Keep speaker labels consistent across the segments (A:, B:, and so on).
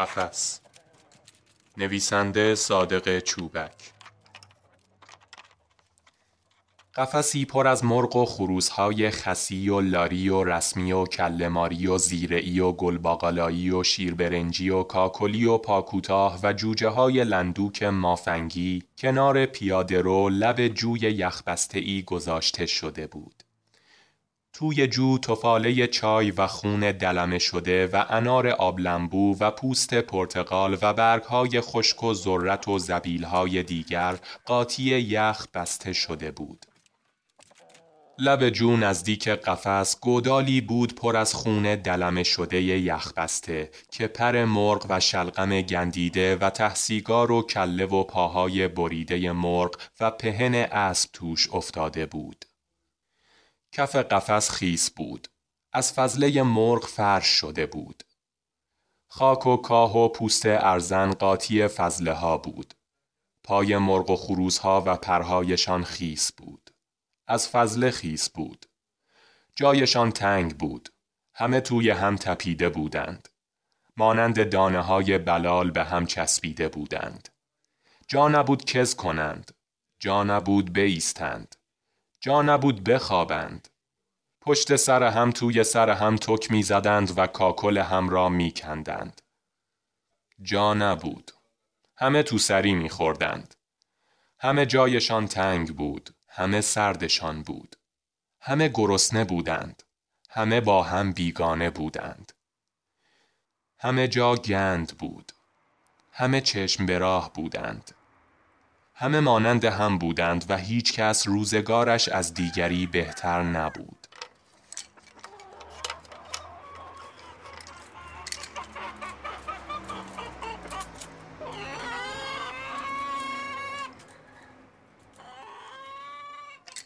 A: قفس نویسنده صادق چوبک قفسی پر از مرغ و خروسهای خسی و لاری و رسمی و کلماری و زیرعی و گلباقالایی و شیربرنجی و کاکلی و پاکوتاه و جوجه های لندوک مافنگی کنار پیاده رو لب جوی یخبسته ای گذاشته شده بود. توی جو تفاله چای و خون دلمه شده و انار آبلمبو و پوست پرتقال و برگهای خشک و ذرت و زبیلهای دیگر قاطی یخ بسته شده بود. لب جو نزدیک قفس گودالی بود پر از خون دلمه شده یخبسته که پر مرغ و شلغم گندیده و تحسیگار و کله و پاهای بریده مرغ و پهن اسب توش افتاده بود. کف قفس خیس بود. از فضله مرغ فرش شده بود. خاک و کاه و پوست ارزن قاطی فضله ها بود. پای مرغ و خروس ها و پرهایشان خیس بود. از فضله خیس بود. جایشان تنگ بود. همه توی هم تپیده بودند. مانند دانه های بلال به هم چسبیده بودند. جا نبود کز کنند. جا نبود بیستند. جا نبود بخوابند. پشت سر هم توی سر هم تک می زدند و کاکل هم را می کندند. جا نبود. همه تو سری می خوردند. همه جایشان تنگ بود. همه سردشان بود. همه گرسنه بودند. همه با هم بیگانه بودند. همه جا گند بود. همه چشم به راه بودند. همه مانند هم بودند و هیچ کس روزگارش از دیگری بهتر نبود.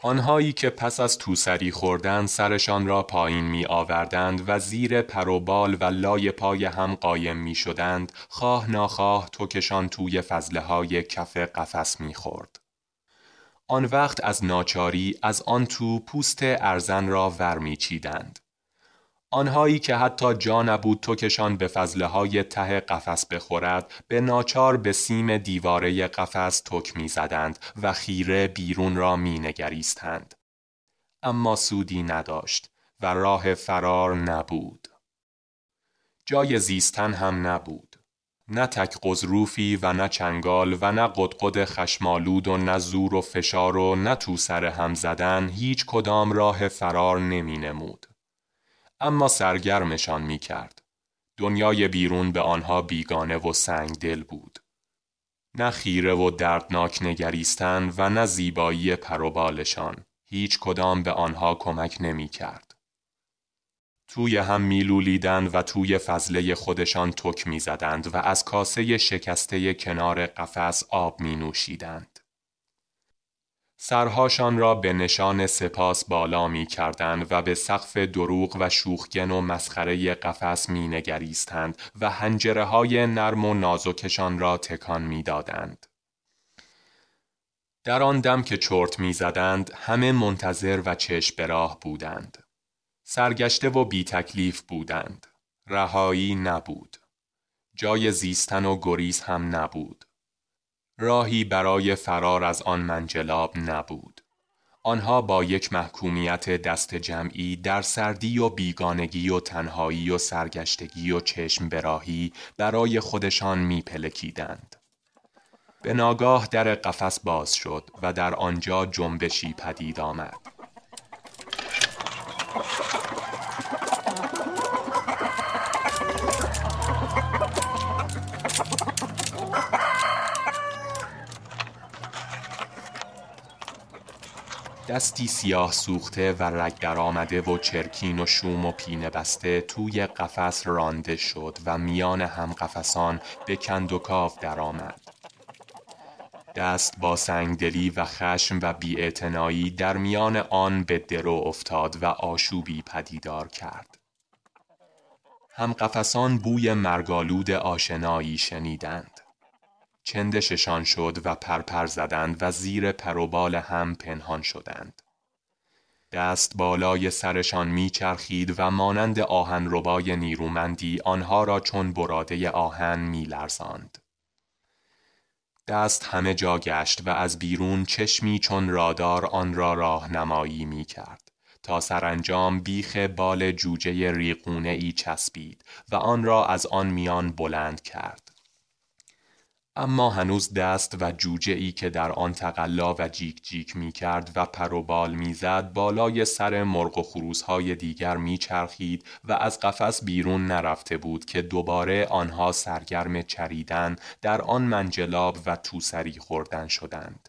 A: آنهایی که پس از توسری خوردن سرشان را پایین می آوردند و زیر پروبال و لای پای هم قایم می شدند خواه ناخواه توکشان توی فضله های کف قفس می خورد. آن وقت از ناچاری از آن تو پوست ارزن را ور می چیدند. آنهایی که حتی جا نبود توکشان به فضله های ته قفس بخورد به ناچار به سیم دیواره قفس تک می زدند و خیره بیرون را می نگریستند. اما سودی نداشت و راه فرار نبود. جای زیستن هم نبود. نه تک قضروفی و نه چنگال و نه قدقد خشمالود و نه زور و فشار و نه تو سر هم زدن هیچ کدام راه فرار نمی نمود. اما سرگرمشان می کرد. دنیای بیرون به آنها بیگانه و سنگ دل بود. نه خیره و دردناک نگریستن و نه زیبایی پروبالشان هیچ کدام به آنها کمک نمی کرد. توی هم میلولیدند و توی فضله خودشان تک می زدند و از کاسه شکسته کنار قفس آب می نوشیدند. سرهاشان را به نشان سپاس بالا می کردند و به سقف دروغ و شوخگن و مسخره قفس می نگریستند و هنجره های نرم و نازکشان را تکان می دادند. در آن دم که چرت می زدند همه منتظر و چشم به راه بودند. سرگشته و بی تکلیف بودند. رهایی نبود. جای زیستن و گریز هم نبود. راهی برای فرار از آن منجلاب نبود. آنها با یک محکومیت دست جمعی در سردی و بیگانگی و تنهایی و سرگشتگی و چشم براهی برای خودشان میپلکیدند. به ناگاه در قفس باز شد و در آنجا جنبشی پدید آمد. دستی سیاه سوخته و رگ در آمده و چرکین و شوم و پینه بسته توی قفس رانده شد و میان هم قفسان به کند و کاف درآمد. دست با سنگدلی و خشم و بیاعتنایی در میان آن به درو افتاد و آشوبی پدیدار کرد. هم قفسان بوی مرگالود آشنایی شنیدند. چندششان شد و پرپر زدند و زیر پروبال هم پنهان شدند. دست بالای سرشان میچرخید و مانند آهن ربای نیرومندی آنها را چون براده آهن میلرزاند. دست همه جا گشت و از بیرون چشمی چون رادار آن را راهنمایی می کرد. تا سرانجام بیخ بال جوجه ریقونه ای چسبید و آن را از آن میان بلند کرد. اما هنوز دست و جوجه ای که در آن تقلا و جیک جیک می کرد و پروبال می زد بالای سر مرغ و خروس های دیگر می چرخید و از قفس بیرون نرفته بود که دوباره آنها سرگرم چریدن در آن منجلاب و توسری خوردن شدند.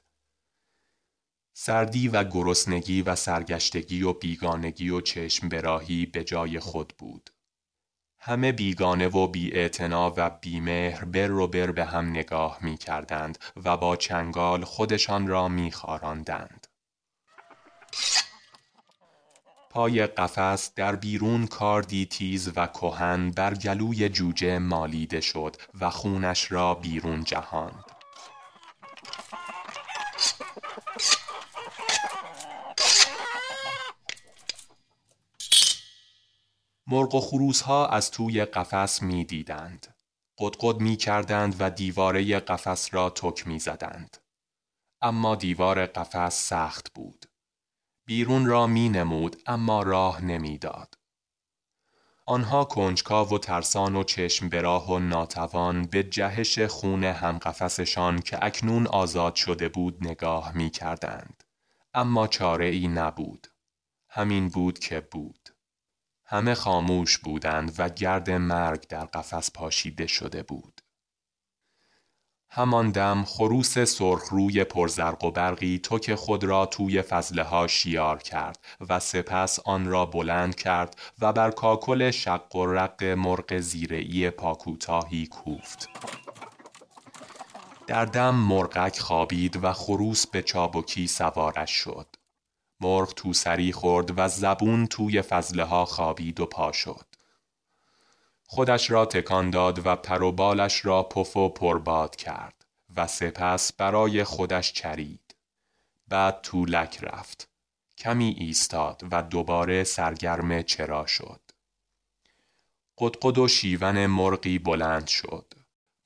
A: سردی و گرسنگی و سرگشتگی و بیگانگی و چشم براهی به جای خود بود. همه بیگانه و بی و بیمهر بر و بر به هم نگاه می کردند و با چنگال خودشان را می خاراندند. پای قفس در بیرون کاردی تیز و کهن بر گلوی جوجه مالیده شد و خونش را بیرون جهاند. مرغ و خروس ها از توی قفس می دیدند. قدقد می کردند و دیواره قفس را تک می زدند. اما دیوار قفس سخت بود. بیرون را می نمود اما راه نمی‌داد. آنها کنجکاو و ترسان و چشم براه و ناتوان به جهش خون همقفسشان که اکنون آزاد شده بود نگاه می کردند. اما چاره ای نبود. همین بود که بود. همه خاموش بودند و گرد مرگ در قفس پاشیده شده بود. همان دم خروس سرخ روی پرزرق و برقی توک خود را توی فضله ها شیار کرد و سپس آن را بلند کرد و بر کاکل شق و رق مرغ زیرئی پاکوتاهی کوفت. در دم مرغک خوابید و خروس به چابکی سوارش شد. مرغ تو سری خورد و زبون توی فضله ها خوابید و پا شد. خودش را تکان داد و پر و بالش را پف و پرباد کرد و سپس برای خودش چرید. بعد طولک رفت. کمی ایستاد و دوباره سرگرم چرا شد. قدقد و شیون مرغی بلند شد.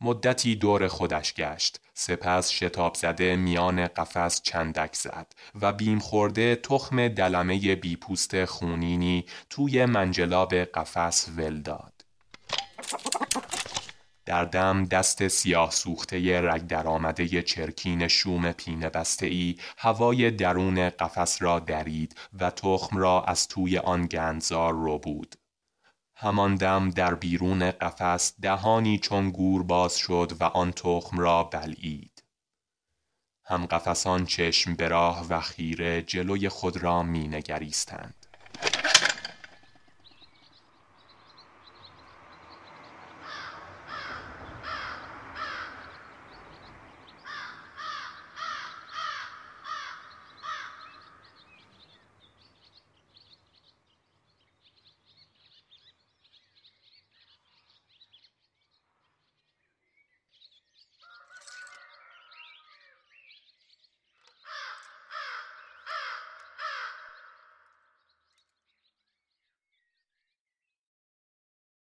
A: مدتی دور خودش گشت سپس شتاب زده میان قفس چندک زد و بیم خورده تخم دلمه بیپوست خونینی توی منجلاب قفس ول داد. در دم دست سیاه سوخته رگ در آمده چرکین شوم پینه بسته ای هوای درون قفس را درید و تخم را از توی آن گندزار رو بود. همان دم در بیرون قفس دهانی چون گور باز شد و آن تخم را بلعید. هم قفسان چشم براه و خیره جلوی خود را می نگریستند.